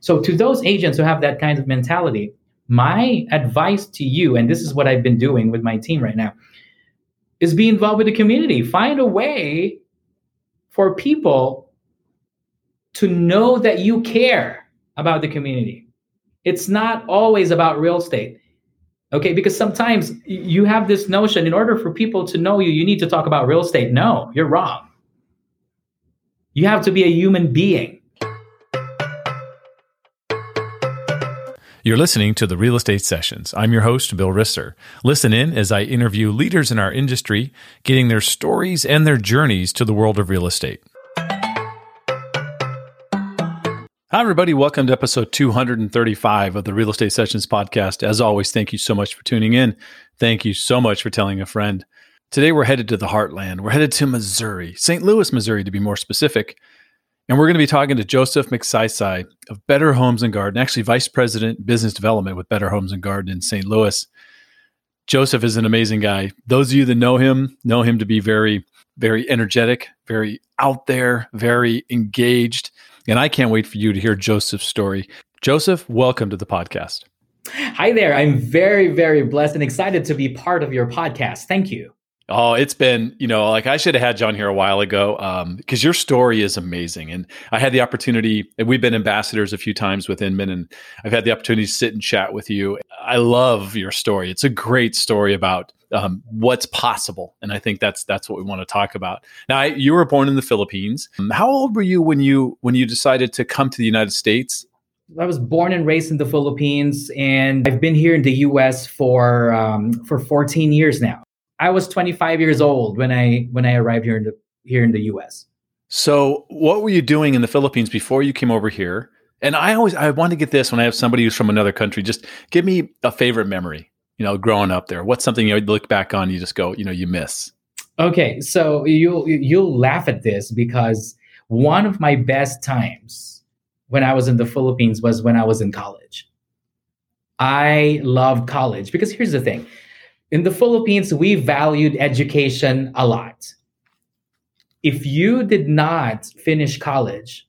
So, to those agents who have that kind of mentality, my advice to you, and this is what I've been doing with my team right now, is be involved with the community. Find a way for people to know that you care about the community. It's not always about real estate. Okay, because sometimes you have this notion in order for people to know you, you need to talk about real estate. No, you're wrong. You have to be a human being. You're listening to the Real Estate Sessions. I'm your host, Bill Risser. Listen in as I interview leaders in our industry, getting their stories and their journeys to the world of real estate. Hi, everybody. Welcome to episode 235 of the Real Estate Sessions podcast. As always, thank you so much for tuning in. Thank you so much for telling a friend. Today, we're headed to the heartland. We're headed to Missouri, St. Louis, Missouri, to be more specific. And we're going to be talking to Joseph Magsaysay of Better Homes and Garden, actually Vice President Business Development with Better Homes and Garden in St. Louis. Joseph is an amazing guy. Those of you that know him know him to be very, very energetic, very out there, very engaged. And I can't wait for you to hear Joseph's story. Joseph, welcome to the podcast. Hi there. I'm very, very blessed and excited to be part of your podcast. Thank you. Oh, it's been, you know, like I should have had John here a while ago um, because your story is amazing. And I had the opportunity, and we've been ambassadors a few times with Inman, and I've had the opportunity to sit and chat with you. I love your story. It's a great story about um, what's possible. And I think that's that's what we want to talk about. Now, I, you were born in the Philippines. Um, how old were you when you when you decided to come to the United States? I was born and raised in the Philippines, and I've been here in the U.S. for um, for 14 years now. I was 25 years old when I when I arrived here in the here in the US. So, what were you doing in the Philippines before you came over here? And I always I want to get this when I have somebody who's from another country. Just give me a favorite memory. You know, growing up there. What's something you look back on? You just go, you know, you miss. Okay, so you'll you'll laugh at this because one of my best times when I was in the Philippines was when I was in college. I love college because here's the thing in the Philippines, we valued education a lot. If you did not finish college,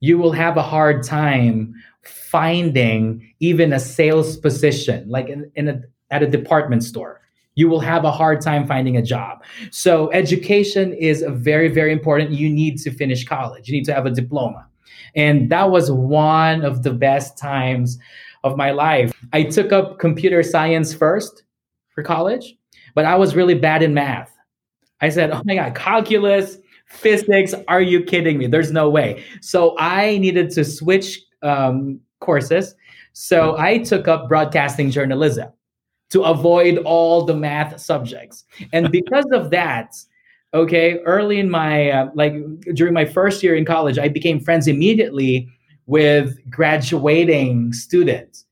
you will have a hard time finding even a sales position, like in, in a, at a department store. You will have a hard time finding a job. So, education is very, very important. You need to finish college, you need to have a diploma. And that was one of the best times of my life. I took up computer science first for college, but I was really bad in math. I said, oh my God, calculus, physics, are you kidding me? There's no way. So I needed to switch um, courses. So I took up broadcasting journalism to avoid all the math subjects. And because of that, okay, early in my, uh, like during my first year in college, I became friends immediately with graduating students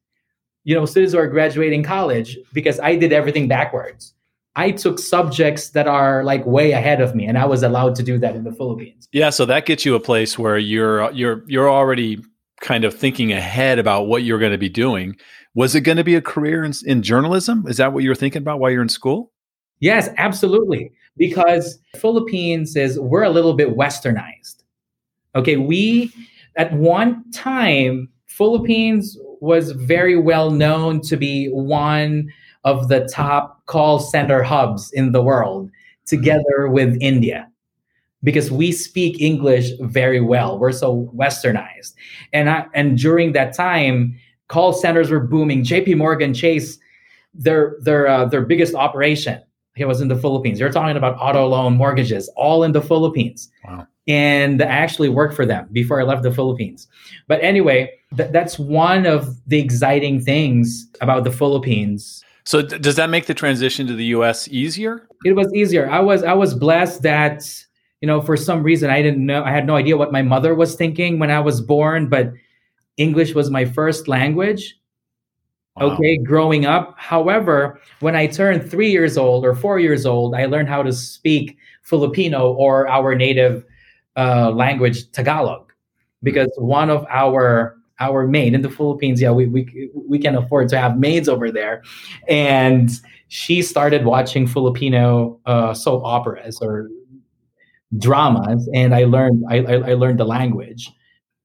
you know, students who are graduating college because I did everything backwards. I took subjects that are like way ahead of me, and I was allowed to do that in the Philippines. Yeah, so that gets you a place where you're you're you're already kind of thinking ahead about what you're going to be doing. Was it going to be a career in, in journalism? Is that what you were thinking about while you're in school? Yes, absolutely. Because Philippines is we're a little bit westernized. Okay, we at one time Philippines was very well known to be one of the top call center hubs in the world, together with India, because we speak English very well. We're so westernized, and I, and during that time, call centers were booming. J.P. Morgan Chase, their their uh, their biggest operation, it was in the Philippines. You're talking about auto loan mortgages, all in the Philippines. Wow and I actually worked for them before I left the Philippines. But anyway, th- that's one of the exciting things about the Philippines. So d- does that make the transition to the US easier? It was easier. I was I was blessed that you know for some reason I didn't know I had no idea what my mother was thinking when I was born, but English was my first language. Wow. Okay, growing up. However, when I turned 3 years old or 4 years old, I learned how to speak Filipino or our native uh, language Tagalog because one of our our maid in the Philippines, yeah, we, we we can afford to have maids over there, and she started watching Filipino uh, soap operas or dramas, and I learned I, I, I learned the language,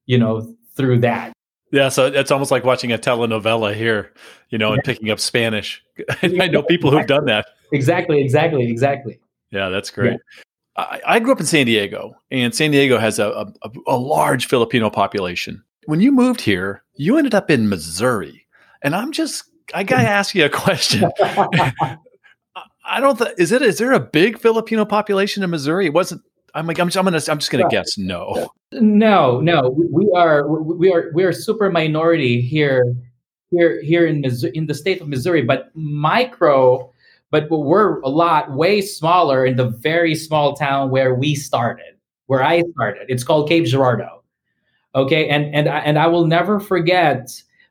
you know, through that. Yeah, so it's almost like watching a telenovela here, you know, and picking up Spanish. I know people who've done that. Exactly, exactly, exactly. Yeah, that's great. Yeah. I, I, grew up in San Diego, and San Diego has a, a, a large Filipino population. When you moved here, you ended up in Missouri, and I'm just I gotta ask you a question. I don't. Th- is it? Is there a big Filipino population in Missouri? It wasn't. I'm like. I'm. I'm gonna. I'm just gonna guess. No. No. No. We are. We are. We are super minority here. Here. Here in Missouri, in the state of Missouri, but micro. But we're a lot way smaller in the very small town where we started, where I started. It's called Cape Girardeau. Okay, and and and I will never forget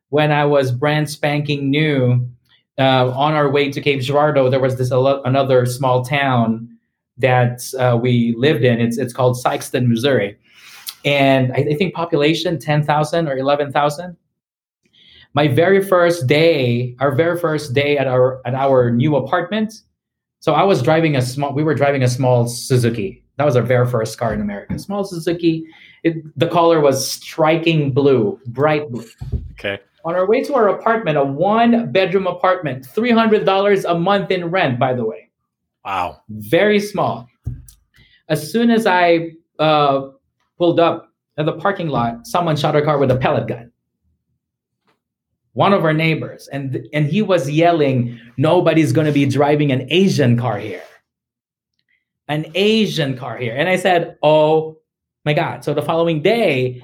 when I was brand spanking new uh, on our way to Cape Girardeau, there was this another small town that uh, we lived in. It's it's called Sikeston, Missouri, and I, I think population ten thousand or eleven thousand. My very first day, our very first day at our at our new apartment. So I was driving a small. We were driving a small Suzuki. That was our very first car in America. Small Suzuki. It, the color was striking blue, bright blue. Okay on our way to our apartment, a one bedroom apartment, $300 a month in rent, by the way. Wow. Very small. As soon as I uh, pulled up at the parking lot, someone shot our car with a pellet gun. One of our neighbors, and and he was yelling, "Nobody's going to be driving an Asian car here." An Asian car here, and I said, "Oh my God!" So the following day,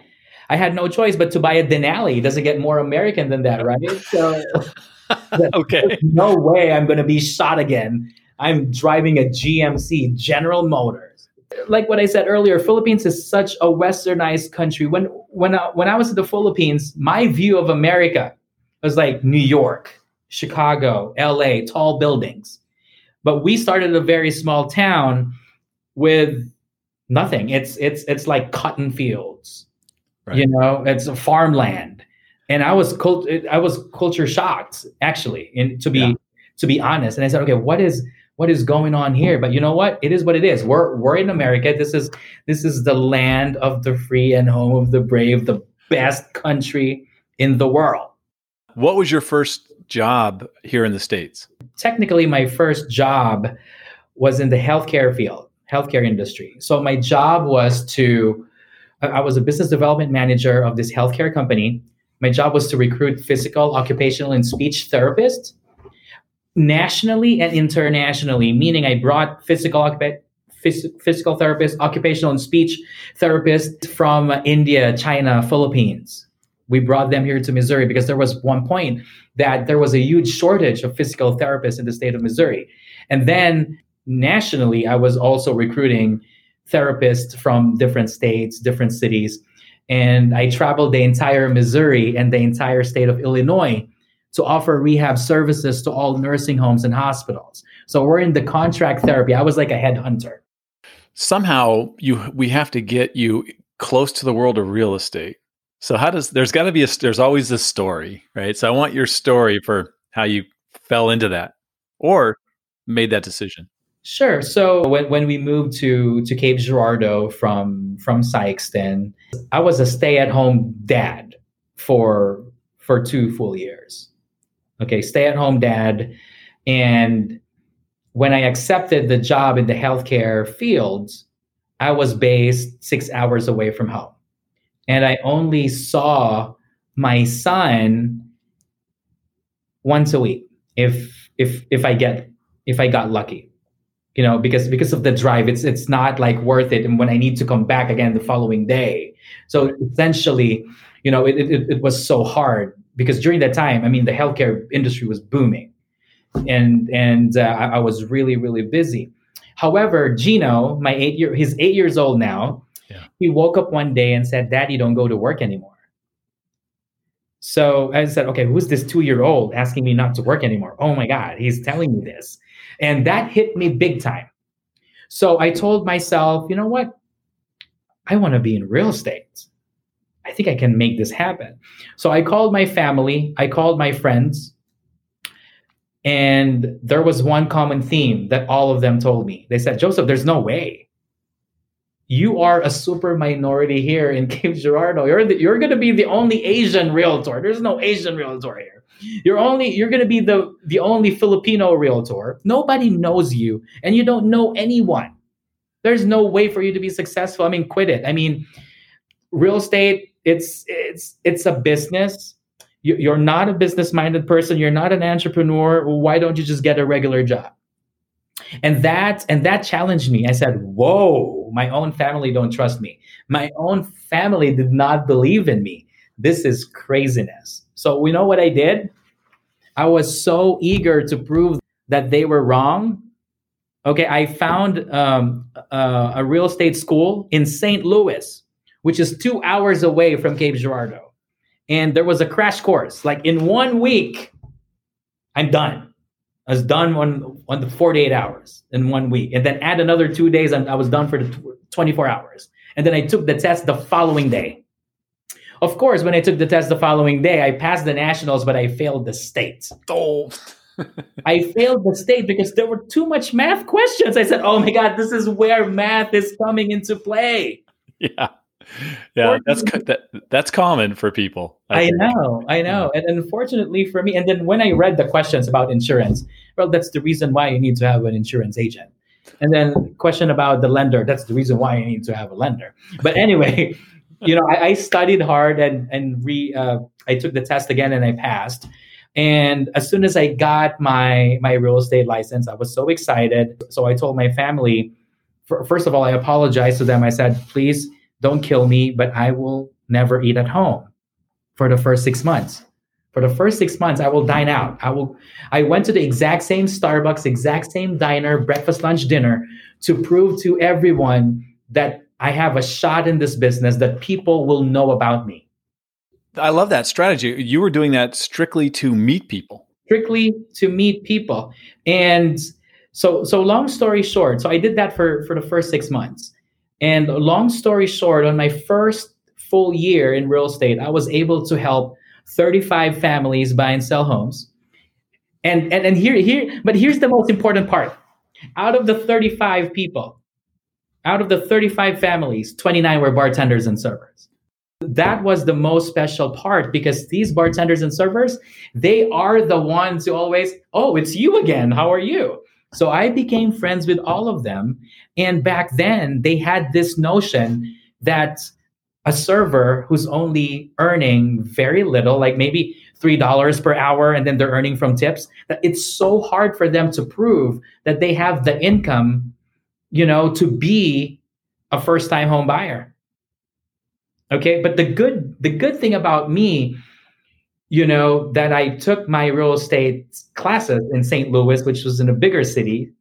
I had no choice but to buy a Denali. Does it get more American than that, right? So, okay. No way I'm going to be shot again. I'm driving a GMC, General Motors. Like what I said earlier, Philippines is such a westernized country. When when I, when I was in the Philippines, my view of America was like New York, Chicago, LA, tall buildings. But we started a very small town with nothing. It's it's it's like cotton fields Right. You know, it's a farmland, and I was cult- I was culture shocked actually, and to be yeah. to be honest. And I said, okay, what is what is going on here? But you know what? It is what it is. We're we're in America. This is this is the land of the free and home of the brave, the best country in the world. What was your first job here in the states? Technically, my first job was in the healthcare field, healthcare industry. So my job was to I was a business development manager of this healthcare company. My job was to recruit physical, occupational, and speech therapists nationally and internationally, meaning I brought physical, physical therapists, occupational and speech therapists from India, China, Philippines. We brought them here to Missouri because there was one point that there was a huge shortage of physical therapists in the state of Missouri. And then nationally, I was also recruiting therapists from different states, different cities. And I traveled the entire Missouri and the entire state of Illinois to offer rehab services to all nursing homes and hospitals. So we're in the contract therapy. I was like a headhunter. Somehow you we have to get you close to the world of real estate. So how does there's got to be a there's always a story, right? So I want your story for how you fell into that or made that decision. Sure. So when, when we moved to to Cape Girardeau from from Sikeston, I was a stay-at-home dad for for two full years. Okay, stay-at-home dad. And when I accepted the job in the healthcare field, I was based six hours away from home. And I only saw my son once a week if if if I get if I got lucky you know because because of the drive it's it's not like worth it and when i need to come back again the following day. So essentially you know it, it, it was so hard because during that time i mean the healthcare industry was booming and and uh, I, I was really really busy. However gino my eight year he's eight years old now yeah. he woke up one day and said daddy don't go to work anymore so I said, okay, who's this two year old asking me not to work anymore? Oh my God, he's telling me this. And that hit me big time. So I told myself, you know what? I want to be in real estate. I think I can make this happen. So I called my family, I called my friends, and there was one common theme that all of them told me. They said, Joseph, there's no way. You are a super minority here in Cape Girardeau. You're the, you're going to be the only Asian realtor. There's no Asian realtor here. You're only you're going to be the the only Filipino realtor. Nobody knows you, and you don't know anyone. There's no way for you to be successful. I mean, quit it. I mean, real estate it's it's it's a business. You're not a business minded person. You're not an entrepreneur. Why don't you just get a regular job? And that and that challenged me. I said whoa my own family don't trust me. My own family did not believe in me. This is craziness. So we know what i did? I was so eager to prove that they were wrong. Okay i found um, uh, a real estate school in st louis which is two hours away from cape girardeau. And there was a crash course. Like in one week i'm done was done on on the 48 hours in one week, and then add another two days, and I was done for the 24 hours. And then I took the test the following day. Of course, when I took the test the following day, I passed the nationals, but I failed the state. Oh. I failed the state because there were too much math questions. I said, "Oh my god, this is where math is coming into play." Yeah yeah, that's that, that's common for people. I, I know, I know, and, and unfortunately for me, and then when I read the questions about insurance, well, that's the reason why you need to have an insurance agent. And then question about the lender, that's the reason why you need to have a lender. But anyway, you know, I, I, studied hard and and re uh, I took the test again and I passed. And as soon as I got my my real estate license, I was so excited. So I told my family, first of all, I apologized to them. I said, please don't kill me, but I will never eat at home for the first six months. For the first six months, I will dine out. I will. I went to the exact same Starbucks, exact same diner, breakfast, lunch, dinner, to prove to everyone that I have a shot in this business, that people will know about me. I love that strategy. You were doing that strictly to meet people. Strictly to meet people, and so so. Long story short, so I did that for for the first six months, and long story short, on my first full year in real estate, I was able to help 35 families buy and sell homes. And and, and here here but here's the most important part. Out of the 35 people, out of the 35 families, 29 were bartenders and servers. That was the most special part because these bartenders and servers, they are the ones who always, oh, it's you again. How are you? So I became friends with all of them. And back then, they had this notion that a server who's only earning very little, like maybe $3 per hour, and then they're earning from tips, that it's so hard for them to prove that they have the income, you know, to be a first time home buyer. Okay. But the good, the good thing about me you know, that I took my real estate classes in St. Louis, which was in a bigger city.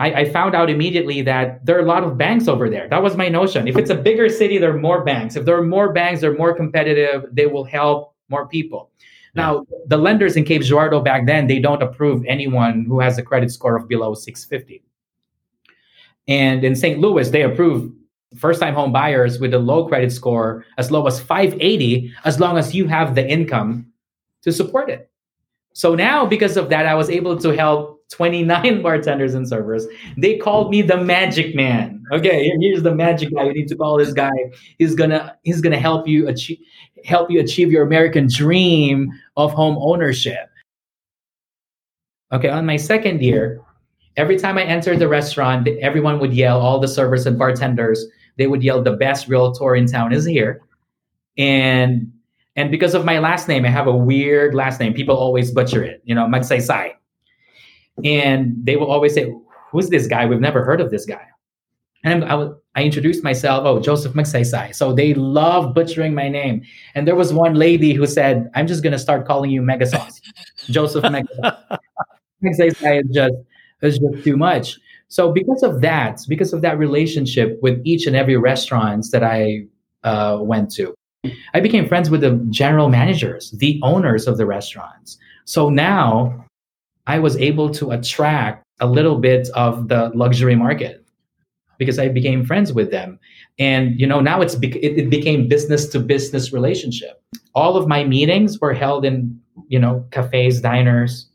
I, I, found out immediately that there are a lot of banks over there. That was my notion. If it's a bigger city, there are more banks. If there are more banks, they're more competitive. They will help more people. Now, the lenders in Cape Girardeau back then, they don't approve anyone who has a credit score of below 650. And in St. Louis, they approve first time home buyers with a low credit score as low as 580, as long as you have the income to support it. So now, because of that, I was able to help 29 bartenders and servers. They called me the magic man. Okay, here's the magic guy. You need to call this guy. He's gonna he's gonna help you achieve help you achieve your American dream of home ownership. Okay, on my second year, every time I entered the restaurant, everyone would yell, all the servers and bartenders, they would yell, the best realtor in town is here. And and because of my last name, I have a weird last name. People always butcher it, you know, Magsaysay. And they will always say, Who's this guy? We've never heard of this guy. And I, I introduced myself, oh, Joseph Magsaysay. So they love butchering my name. And there was one lady who said, I'm just going to start calling you Mega Sauce. Joseph Magsaysay. Magsaysay is just, is just too much. So because of that, because of that relationship with each and every restaurants that I uh, went to, I became friends with the general managers, the owners of the restaurants. So now I was able to attract a little bit of the luxury market because I became friends with them. And you know, now it's it, it became business to business relationship. All of my meetings were held in, you know, cafes, diners,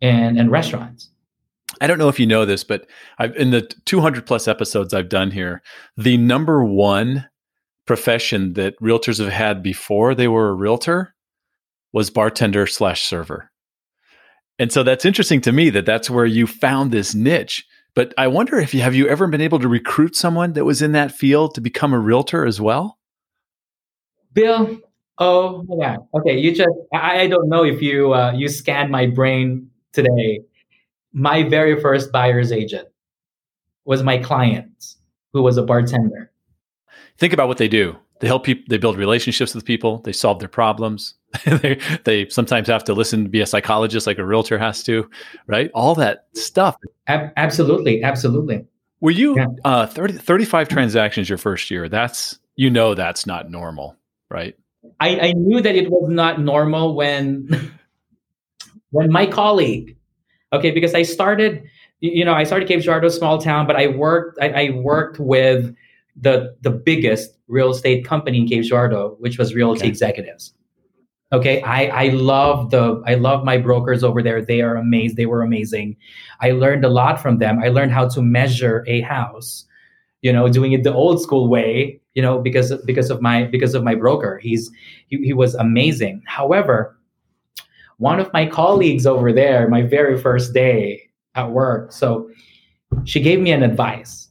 and and restaurants. I don't know if you know this, but I've, in the 200 plus episodes I've done here, the number one profession that realtors have had before they were a realtor was bartender slash server. And so that's interesting to me that that's where you found this niche. But I wonder if you have you ever been able to recruit someone that was in that field to become a realtor as well? Bill, oh God. Okay, you just I, I don't know if you uh, you scanned my brain today. My very first buyer's agent was my client who was a bartender. Think about what they do. They help people. They build relationships with people. They solve their problems. they they sometimes have to listen, be a psychologist like a realtor has to, right? All that stuff. A- absolutely, absolutely. Were you yeah. uh, 30, 35 transactions your first year? That's you know that's not normal, right? I, I knew that it was not normal when when my colleague, okay, because I started, you know, I started Cape Girardeau, small town, but I worked I, I worked with the the biggest real estate company in Cape Girardeau, which was Realty okay. Executives. Okay, I I love the I love my brokers over there. They are amazing. They were amazing. I learned a lot from them. I learned how to measure a house, you know, doing it the old school way, you know, because because of my because of my broker. He's he, he was amazing. However, one of my colleagues over there, my very first day at work, so she gave me an advice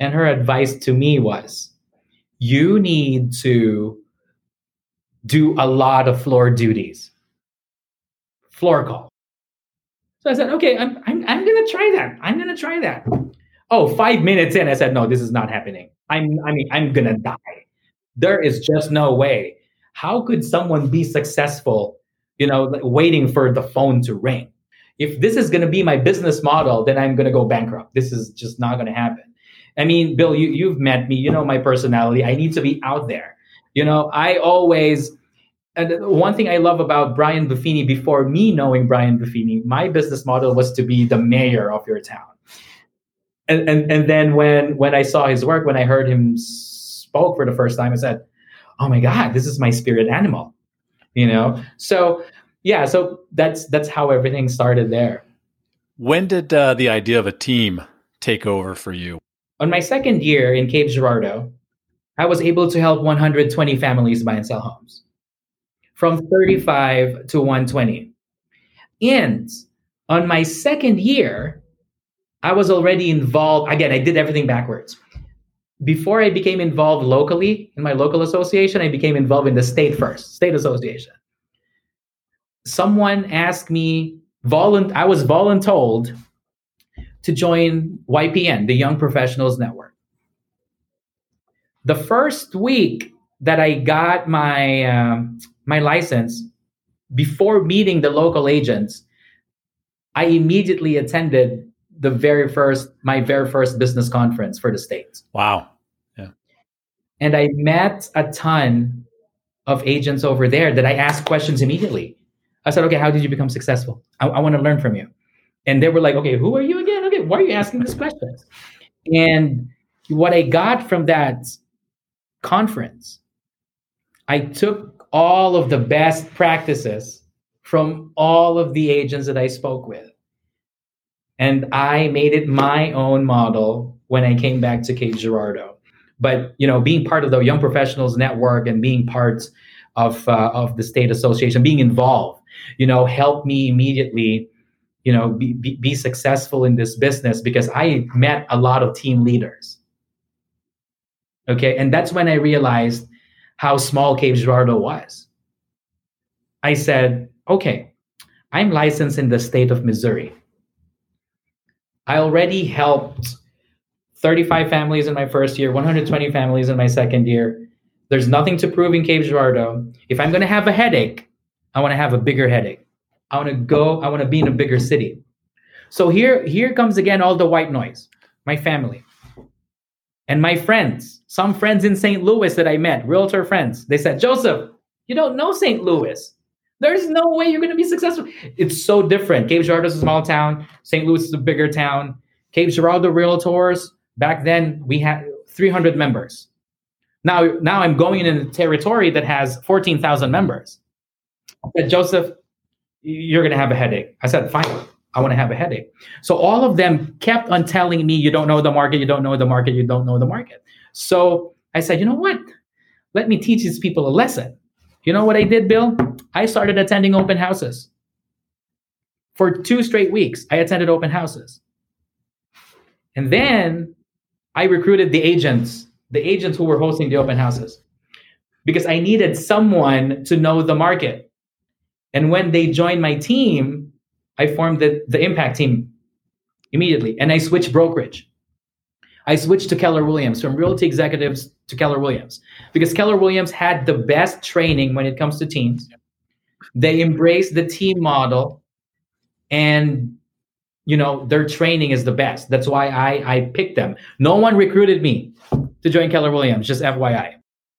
and her advice to me was you need to do a lot of floor duties, floor call. So I said, okay, I'm, I'm, I'm going to try that. I'm going to try that. Oh, five minutes in, I said, no, this is not happening. I'm, I mean, I'm going to die. There is just no way. How could someone be successful, you know, waiting for the phone to ring? If this is going to be my business model, then I'm going to go bankrupt. This is just not going to happen. I mean, Bill, you, you've met me, you know my personality. I need to be out there. You know, I always, and one thing I love about Brian Buffini, before me knowing Brian Buffini, my business model was to be the mayor of your town. And, and, and then when, when I saw his work, when I heard him spoke for the first time, I said, oh my God, this is my spirit animal, you know? So yeah, so that's, that's how everything started there. When did uh, the idea of a team take over for you? On my second year in Cape Girardeau, I was able to help 120 families buy and sell homes from 35 to 120. And on my second year, I was already involved. Again, I did everything backwards. Before I became involved locally in my local association, I became involved in the state first, state association. Someone asked me, volunt- I was voluntold to join YPN, the Young Professionals Network. The first week that I got my um, my license, before meeting the local agents, I immediately attended the very first my very first business conference for the state. Wow. Yeah. And I met a ton of agents over there that I asked questions immediately. I said, okay, how did you become successful? I, I want to learn from you. And they were like, okay, who are you why are you asking these questions? And what I got from that conference, I took all of the best practices from all of the agents that I spoke with. And I made it my own model when I came back to Cape Girardeau. But you know, being part of the Young Professionals Network and being part of uh, of the state association, being involved, you know, helped me immediately you know be, be, be successful in this business because i met a lot of team leaders. Okay? And that's when i realized how small cape girardeau was. I said okay i'm licensed in the state of missouri. I already helped 35 families in my first year 120 families in my second year. There's nothing to prove in cape girardeau. If i'm going to have a headache i want to have a bigger headache I want to go, I want to be in a bigger city. So here, here comes again all the white noise. My family. And my friends, some friends in St. Louis that I met, realtor friends, they said, Joseph, you don't know St. Louis. There's no way you're going to be successful. It's so different. Cape Girardeau is a small town. St. Louis is a bigger town. Cape Girardeau Realtors, back then we had 300 members. Now, now I'm going in a territory that has 14,000 members. I said, Joseph, you're going to have a headache. I said, fine, I want to have a headache. So all of them kept on telling me, you don't know the market, you don't know the market, you don't know the market. So I said, you know what? Let me teach these people a lesson. You know what I did, Bill? I started attending open houses. For two straight weeks, I attended open houses. And then I recruited the agents, the agents who were hosting the open houses, because I needed someone to know the market. And when they joined my team, I formed the, the impact team immediately and I switched brokerage. I switched to Keller Williams from realty executives to Keller Williams because Keller Williams had the best training when it comes to teams. They embrace the team model and you know their training is the best. That's why I I picked them. No one recruited me to join Keller Williams, just FYI.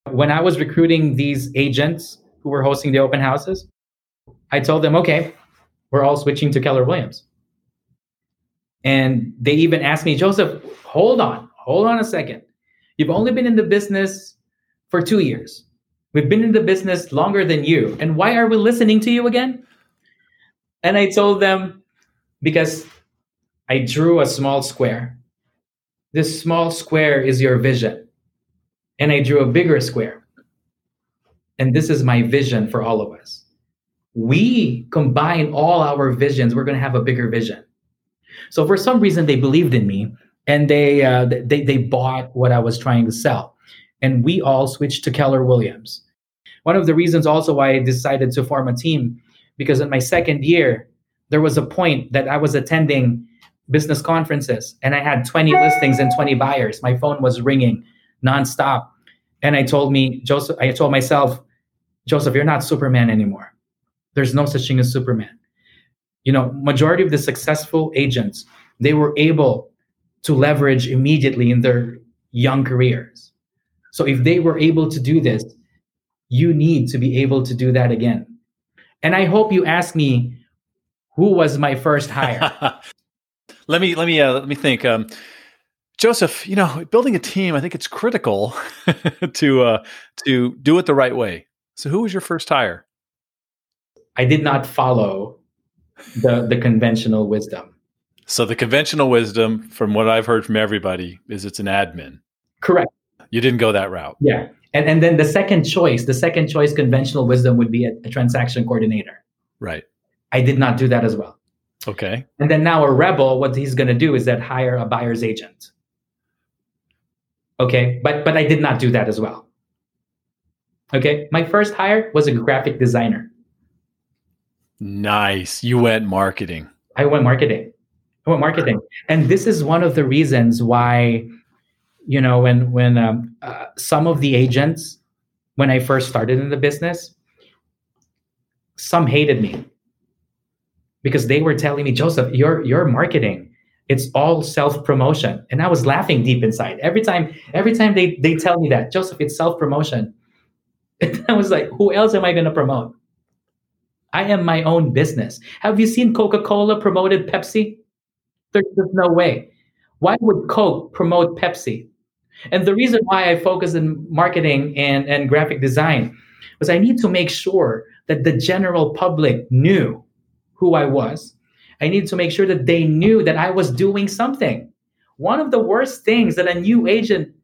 When I was recruiting these agents who were hosting the open houses, I told them, "Okay, we're all switching to Keller Williams." And they even asked me, Joseph, hold on, hold on a second. You've only been in the business for two years. We've been in the business longer than you. And why are we listening to you again? And I told them, because I drew a small square. This small square is your vision. And I drew a bigger square. And this is my vision for all of us. We combine all our visions, we're going to have a bigger vision. So for some reason, they believed in me and they uh, they they bought what I was trying to sell, and we all switched to Keller Williams. One of the reasons also why I decided to form a team because in my second year there was a point that I was attending business conferences and I had 20 listings and 20 buyers. My phone was ringing nonstop, and I told me Joseph. I told myself, Joseph, you're not Superman anymore. There's no such thing as Superman. You know majority of the successful agents they were able to leverage immediately in their young careers. So if they were able to do this you need to be able to do that again. And i hope you ask me who was my first hire. Let me let me uh, let me think um, joseph you know building a team i think it's critical to uh, to do it the right way. So who was your first hire i did not follow the the conventional wisdom. So the conventional wisdom, from what I've heard from everybody, is it's an admin. Correct. You didn't go that route. Yeah. And and then the second choice, the second choice conventional wisdom would be a, a transaction coordinator. Right. I did not do that as well. Okay. And then now a rebel, what he's going to do is that hire a buyer's agent. Okay, but but I did not do that as well. Okay, my first hire was a graphic designer. Nice. You went marketing. I went marketing. I went marketing, and this is one of the reasons why, you know, when when um, uh, some of the agents, when I first started in the business, some hated me because they were telling me, Joseph, your your marketing, it's all self promotion, and I was laughing deep inside every time. Every time they they tell me that, Joseph, it's self promotion. I was like, who else am I going to promote? I am my own business. Have you seen Coca Cola promoted Pepsi? There's, there's no way. Why would Coke promote Pepsi? And the reason why I focus in marketing and, and graphic design was I need to make sure that the general public knew who I was. I need to make sure that they knew that I was doing something. One of the worst things that a new agent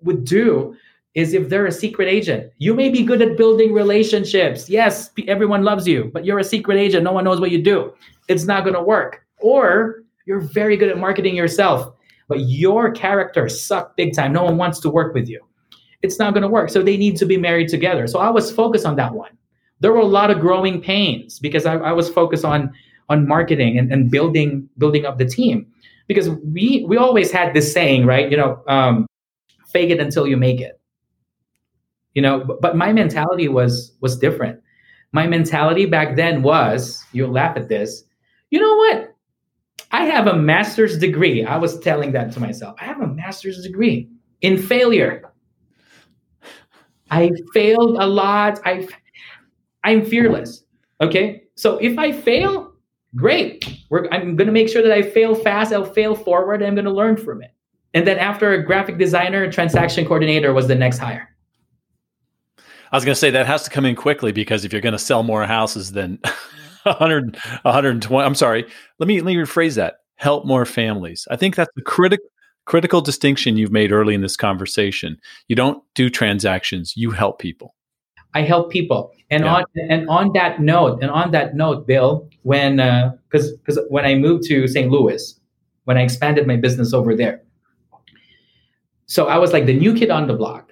would do is if they're a secret agent. You may be good at building relationships. Yes, everyone loves you, but you're a secret agent. No one knows what you do. It's not going to work. Or you're very good at marketing yourself, but your character suck big time. No one wants to work with you. It's not going to work. So they need to be married together. So I was focused on that one. There were a lot of growing pains because I, I was focused on on marketing and, and building building up the team. Because we we always had this saying, right? You know, um, fake it until you make it you know but, my mentality was was different. My mentality back then was you'll laugh at this you know what? I have a master's degree. I was telling that to myself i have a master's degree in failure. I failed a lot. I i'm fearless okay? So if i fail great. We're, i'm going to make sure that i fail fast i'll fail forward and i'm going to learn from it. And then after a graphic designer transaction coordinator was the next hire I was going to say that has to come in quickly because if you're going to sell more houses, than 100, 120. I'm sorry. Let me let me rephrase that. Help more families. I think that's the critical critical distinction you've made early in this conversation. You don't do transactions. You help people. I help people. And yeah. on and on that note, and on that note, Bill, when because uh, because when I moved to St. Louis, when I expanded my business over there, so I was like the new kid on the block,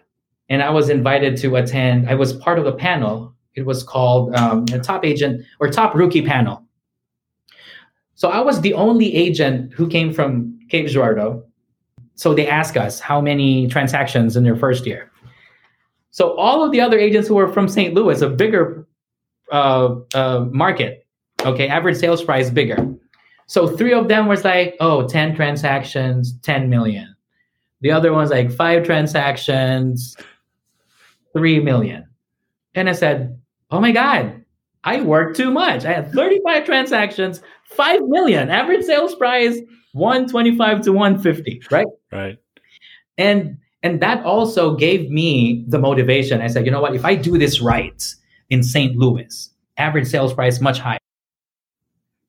and I was invited to attend. I was part of a panel. It was called um, top agent or top rookie panel. So I was the only agent who came from Cape Girardeau. So they asked us how many transactions in their first year. So all of the other agents who were from St. Louis, a bigger uh, uh, market, okay, average sales price bigger. So three of them was like, oh, 10 transactions, 10 million. The other one's like five transactions, 3 million. And I said, oh my God, I worked too much. I had 35 transactions, 5 million, average sales price 125 to 150, right? Right. And and that also gave me the motivation. I said, you know what? If I do this right in St. Louis, average sales price much higher.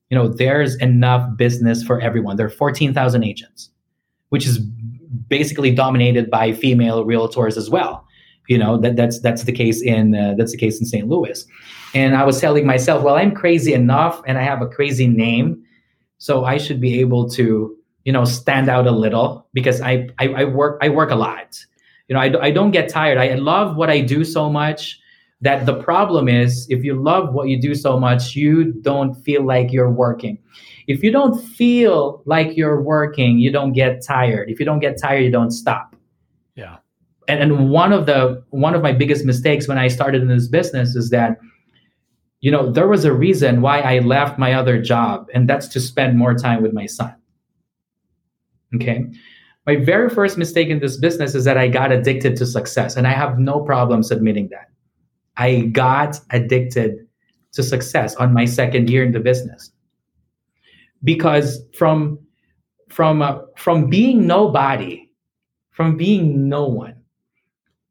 You know, there's enough business for everyone. There are 14,000 agents, which is basically dominated by female realtors as well. You know, that, that's that's the case in uh, that's the case in St. Louis. And I was telling myself, well, I'm crazy enough and I have a crazy name, so I should be able to you know stand out a little because I I, I work I work a lot. You know, I, I don't get tired. I love what I do so much that the problem is if you love what you do so much, you don't feel like you're working. If you don't feel like you're working, you don't get tired. If you don't get tired, you don't stop. And, and one of the one of my biggest mistakes when I started in this business is that you know there was a reason why I left my other job and that's to spend more time with my son. Okay. My very first mistake in this business is that I got addicted to success, and I have no problems admitting that. I got addicted to success on my second year in the business because from from uh, from being nobody, from being no one,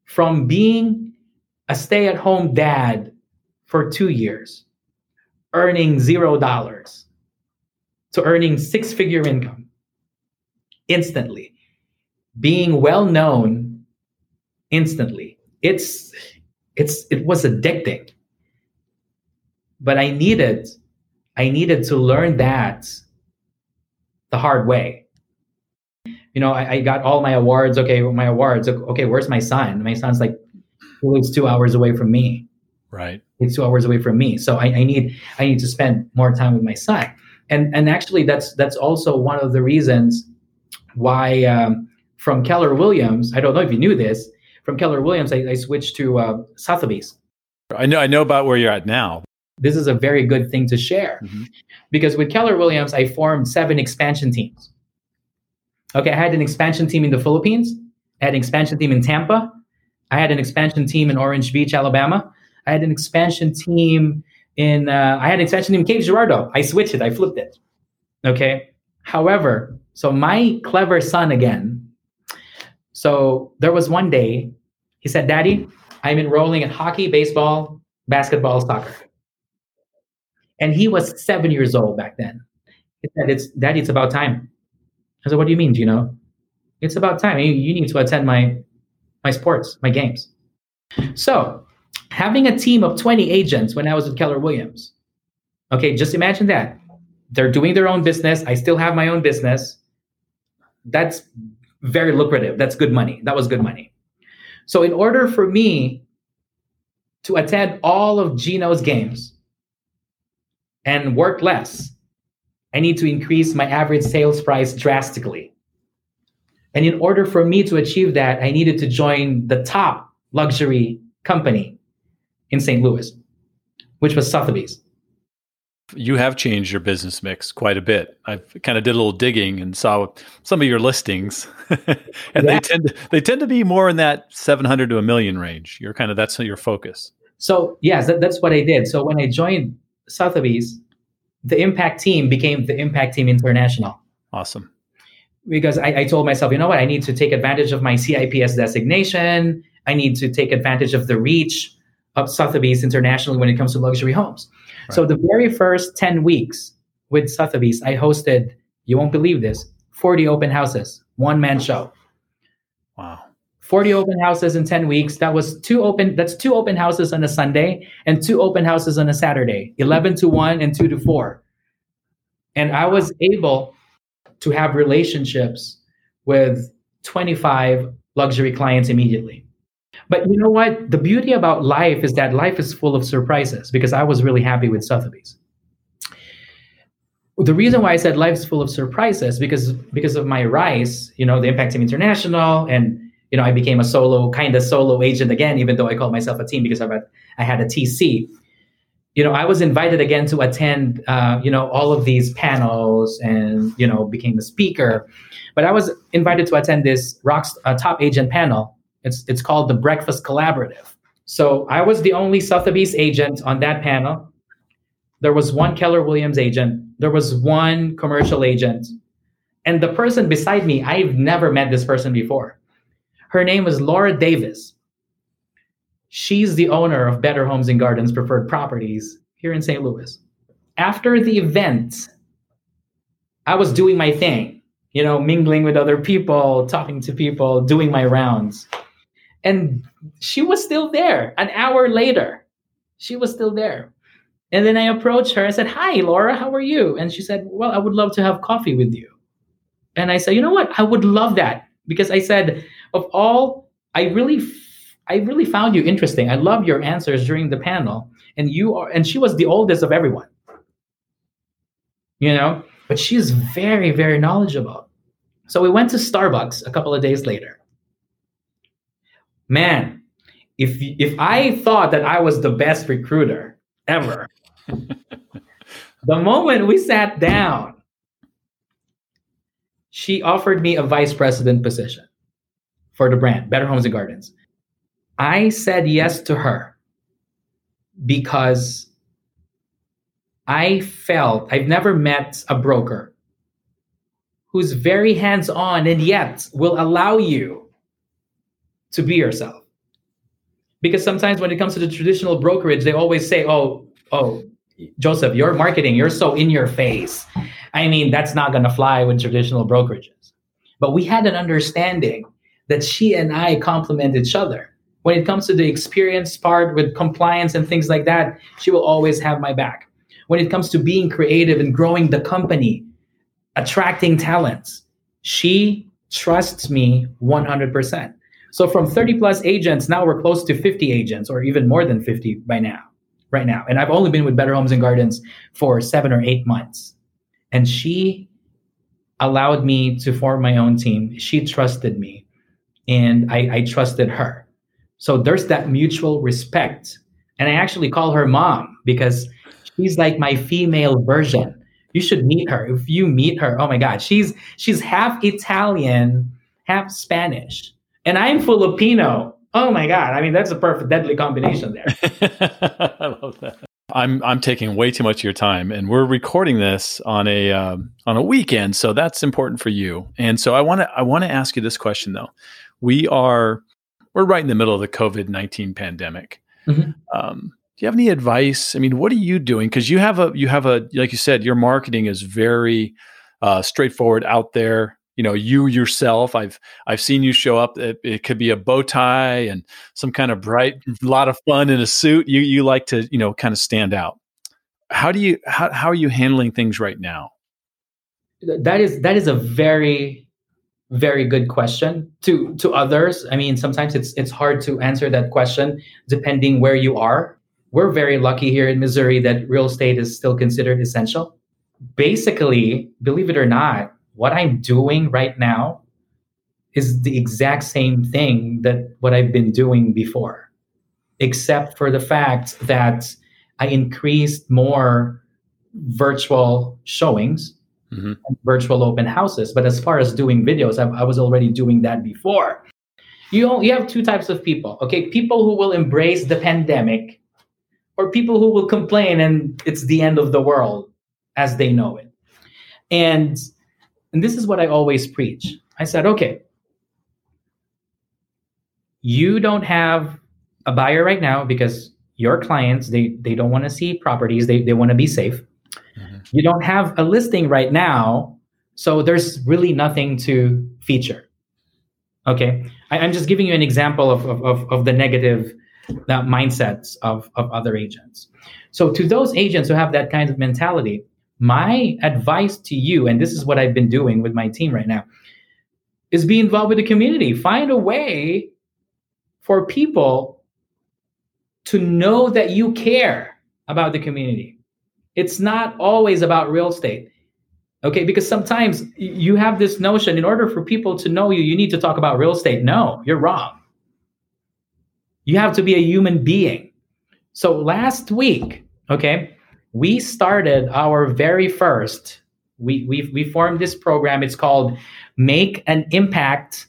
from being a stay-at-home dad for two years, earning zero dollars, to earning six-figure income instantly. Being well known instantly. It's it's it was addicting. But I needed I needed to learn that the hard way. You know, I, I got all my awards. Okay, my awards. Okay, where's my son? My son's like, he lives two hours away from me. Right. He's two hours away from me. So I, I need I need to spend more time with my son. And and actually, that's that's also one of the reasons why um, from Keller Williams, I don't know if you knew this, from Keller Williams, I, I switched to uh, Sotheby's. I know, I know about where you're at now. This is a very good thing to share mm-hmm. because with Keller Williams, I formed seven expansion teams. Okay, I had an expansion team in the Philippines, I had an expansion team in Tampa, I had an expansion team in Orange Beach, Alabama, I had an expansion team in, uh, I had an expansion team in Cape Girardeau. I switched it, I flipped it. Okay, however, so my clever son again. So there was one day he said, Daddy, I'm enrolling in hockey, baseball, basketball, soccer. And he was seven years old back then. He said, It's Daddy, it's about time. I said, What do you mean, Gino? It's about time. You, you need to attend my my sports, my games. So having a team of 20 agents when I was with Keller Williams. Okay, just imagine that. They're doing their own business. I still have my own business that's very lucrative. That's good money. That was good money. So, in order for me to attend all of Gino's games and work less, I need to increase my average sales price drastically. And in order for me to achieve that, I needed to join the top luxury company in St. Louis, which was Sotheby's you have changed your business mix quite a bit. I kind of did a little digging and saw some of your listings, and yeah. they tend to, they tend to be more in that seven hundred to a million range. You're kind of that's your focus. So yes, that, that's what I did. So when I joined Sotheby's, the Impact team became the Impact Team International. Awesome. Because I, I told myself, you know what, I need to take advantage of my CIPS designation. I need to take advantage of the reach of Sotheby's internationally when it comes to luxury homes. Right. So the very first 10 weeks with Sotheby's, I hosted, you won't believe this, 40 open houses, one man show. Wow. 40 open houses in 10 weeks. That was two open, that's two open houses on a Sunday and two open houses on a Saturday, 11 to 1 and 2 to 4. And I was able to have relationships with 25 luxury clients immediately. But you know what? The beauty about life is that life is full of surprises because I was really happy with Sotheby's. The reason why I said life is full of surprises because because of my rise, you know, the Impact Team International, and you know, I became a solo kind of solo agent again, even though I called myself a team because I had I had a TC. You know, I was invited again to attend, uh, you know, all of these panels, and you know, became a speaker. But I was invited to attend this Rocks uh, Top Agent panel it's it's called the Breakfast Collaborative. So I was the only Sotheby's agent on that panel. There was one Keller Williams agent. There was one commercial agent. And the person beside me, I've never met this person before. Her name was Laura Davis. She's the owner of Better Homes and Gardens Preferred Properties here in St. Louis. After the event, I was doing my thing, you know, mingling with other people, talking to people, doing my rounds. And she was still there an hour later. She was still there. And then I approached her. I said, Hi, Laura, how are you? And she said, Well, I would love to have coffee with you. And I said, You know what? I would love that. Because I said, Of all, I really, I really found you interesting. I love your answers during the panel. And you are, and she was the oldest of everyone. You know, but she's very, very knowledgeable. So we went to Starbucks a couple of days later man, if if I thought that I was the best recruiter ever, the moment we sat down, she offered me a vice president position for the brand, Better Homes and Gardens. I said yes to her because I felt I've never met a broker who's very hands on and yet will allow you to be yourself. Because sometimes when it comes to the traditional brokerage, they always say, oh, oh, Joseph, your marketing, you're so in your face. I mean, that's not going to fly with traditional brokerages. But we had an understanding that she and I complement each other. When it comes to the experience part with compliance and things like that, she will always have my back. When it comes to being creative and growing the company, attracting talents, she trusts me 100%. So from 30 plus agents, now we're close to 50 agents or even more than 50 by now, right now. And I've only been with Better Homes and Gardens for seven or eight months. And she allowed me to form my own team. She trusted me and I, I trusted her. So there's that mutual respect. And I actually call her mom because she's like my female version. You should meet her. If you meet her, oh my God, she's she's half Italian, half Spanish and I'm Filipino. Oh my God. I mean, that's a perfect deadly combination there. I love that. I'm I'm taking way too much of your time, and we're recording this on a um, on a weekend, so that's important for you. And so I want to I want to ask you this question though. We are we're right in the middle of the COVID nineteen pandemic. Mm-hmm. Um, do you have any advice? I mean, what are you doing? Because you have a you have a like you said, your marketing is very uh, straightforward out there you know you yourself i've i've seen you show up it, it, could be a bow tie and some kind of bright lot of fun in a suit you you like to you know kind of stand out how do you how, how are you handling things right now that is that is a very very good question to to others. I mean sometimes it's it's hard to answer that question depending where you are. We're very lucky here in missouri that real estate is still considered essential. Basically believe it or not what I'm doing right now is the exact same thing that what I've been doing before, except for the fact that I increased more virtual showings, mm-hmm. virtual open houses. But as far as doing videos, I, I was already doing that before. You, you have two types of people, okay? People who will embrace the pandemic, or people who will complain and it's the end of the world as they know it. And and this is what I always preach. I said, okay, you don't have a buyer right now because your clients they they don't want to see properties they, they want to be safe. You don't have a listing right now so there's really nothing to feature. Okay? I, am just giving you an example of, of, of, the negative uh, mindsets of, of other agents. So to those agents who have that kind of mentality my advice to you and this is what i've been doing with my team right now is be involved with the community. Find a way for people to know that you care about the community. It's not always about real estate. Okay, because sometimes you have this notion in order for people to know you, you need to talk about real estate. No, you're wrong. You have to be a human being. So last week, okay, we started our very first, we, we, we formed this program. It's called Make an Impact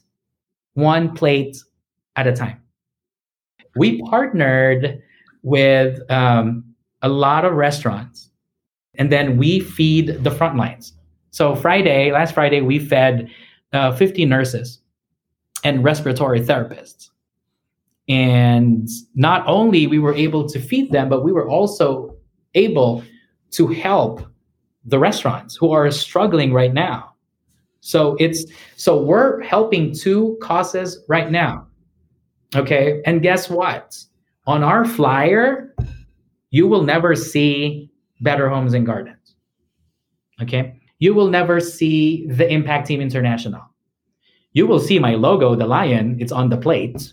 One Plate at a Time we partnered with um, a lot of restaurants and then we feed the front lines so friday last friday we fed uh, 50 nurses and respiratory therapists and not only we were able to feed them but we were also able to help the restaurants who are struggling right now so it's so we're helping two causes right now Okay. And guess what? On our flyer, you will never see Better Homes and Gardens. Okay. You will never see the Impact Team International. You will see my logo, the lion, it's on the plate,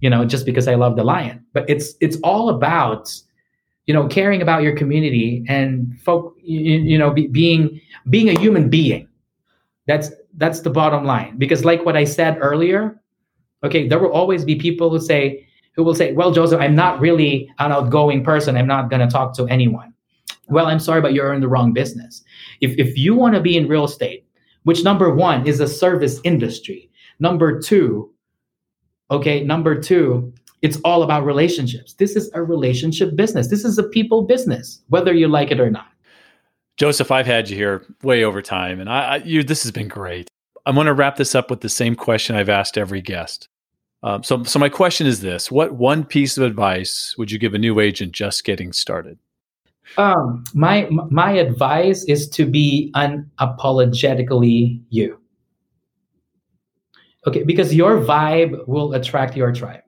you know, just because I love the lion. But it's it's all about, you know, caring about your community and folk, you, you know, be, being being a human being. That's that's the bottom line. Because like what I said earlier, Okay, there will always be people who say, who will say, well, Joseph, I'm not really an outgoing person. I'm not going to talk to anyone. Well, I'm sorry, but you're in the wrong business. If, if you want to be in real estate, which number one is a service industry, number two, okay, number two, it's all about relationships. This is a relationship business. This is a people business, whether you like it or not. Joseph, I've had you here way over time, and I, I you this has been great. I'm going to wrap this up with the same question I've asked every guest. Um, so, so my question is this: What one piece of advice would you give a new agent just getting started? Um, my my advice is to be unapologetically you. Okay, because your vibe will attract your tribe.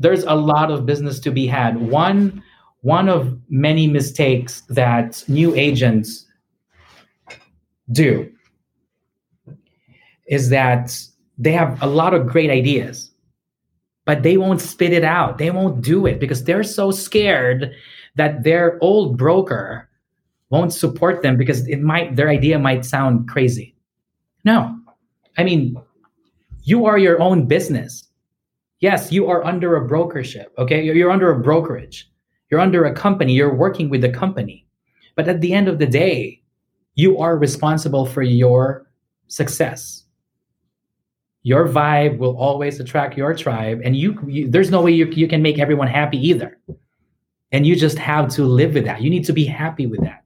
There's a lot of business to be had. One one of many mistakes that new agents do is that they have a lot of great ideas, but they won't spit it out. They won't do it because they're so scared that their old broker won't support them because it might their idea might sound crazy. No. I mean, you are your own business. Yes, you are under a brokership, okay? You're, you're under a brokerage. You're under a company, you're working with the company. But at the end of the day, you are responsible for your success your vibe will always attract your tribe and you, you, there's no way you, you can make everyone happy either. And you just have to live with that. You need to be happy with that.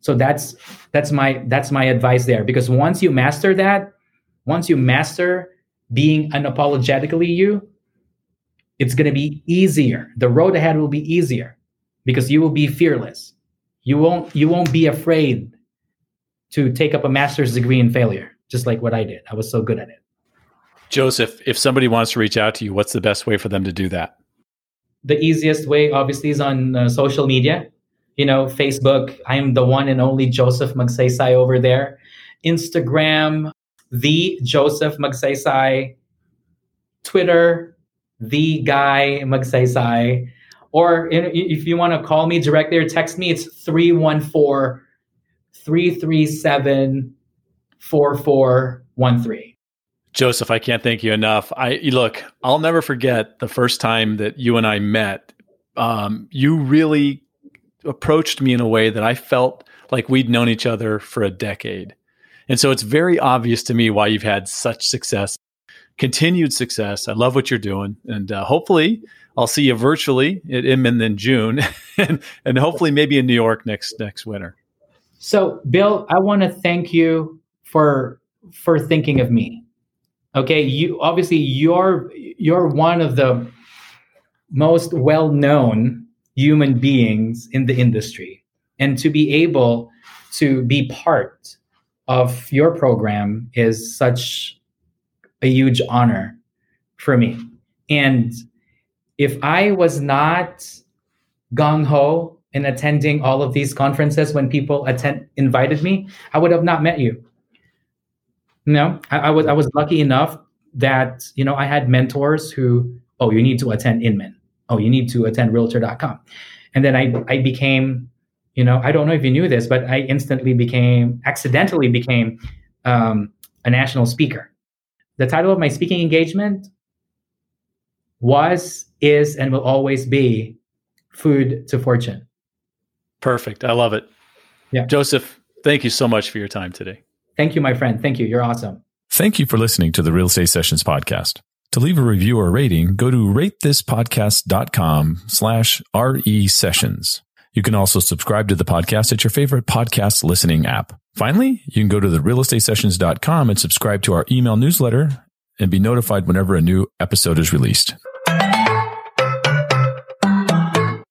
So that's that's my that's my advice there. Because once you master that once you master being unapologetically you it's going to be easier. The road ahead will be easier because you will be fearless. You won't you won't be afraid to take up a master's degree in failure just like what I did. I was so good at it. Joseph, if somebody wants to reach out to you, what's the best way for them to do that? The easiest way, obviously, is on uh, social media. You know, Facebook, I'm the one and only Joseph Magsaysay over there. Instagram, the Joseph Magsaysay. Twitter, the guy Magsaysay. Or if you want to call me directly or text me, it's 314 337 4413. Joseph, I can't thank you enough. I look, I'll never forget the first time that you and I met. Um, you really approached me in a way that I felt like we'd known each other for a decade. And so it's very obvious to me why you've had such success, continued success. I love what you're doing. And uh, hopefully, I'll see you virtually at Inman in June and, and hopefully maybe in New York next next winter. So, Bill, I want to thank you for for thinking of me okay you obviously you're you're one of the most well known human beings in the industry. And to be able to be part of your program is such a huge honor for me. And if I was not gung ho in attending all of these conferences when people attend invited me, I would have not met you. No, I, I was I was lucky enough that you know I had mentors who, oh, you need to attend Inman. Oh, you need to attend Realtor.com, and then I I became, you know, I don't know if you knew this, but I instantly became accidentally became um, a national speaker. The title of my speaking engagement was, is, and will always be food to fortune. Perfect. I love it. Yeah. Joseph, thank you so much for your time today. Thank you, my friend. Thank you. You're awesome. Thank you for listening to the Real Estate Sessions podcast. To leave a review or rating, go to ratethispodcast.com slash RE sessions. You can also subscribe to the podcast at your favorite podcast listening app. Finally, you can go to the realestatesessions.com and subscribe to our email newsletter and be notified whenever a new episode is released.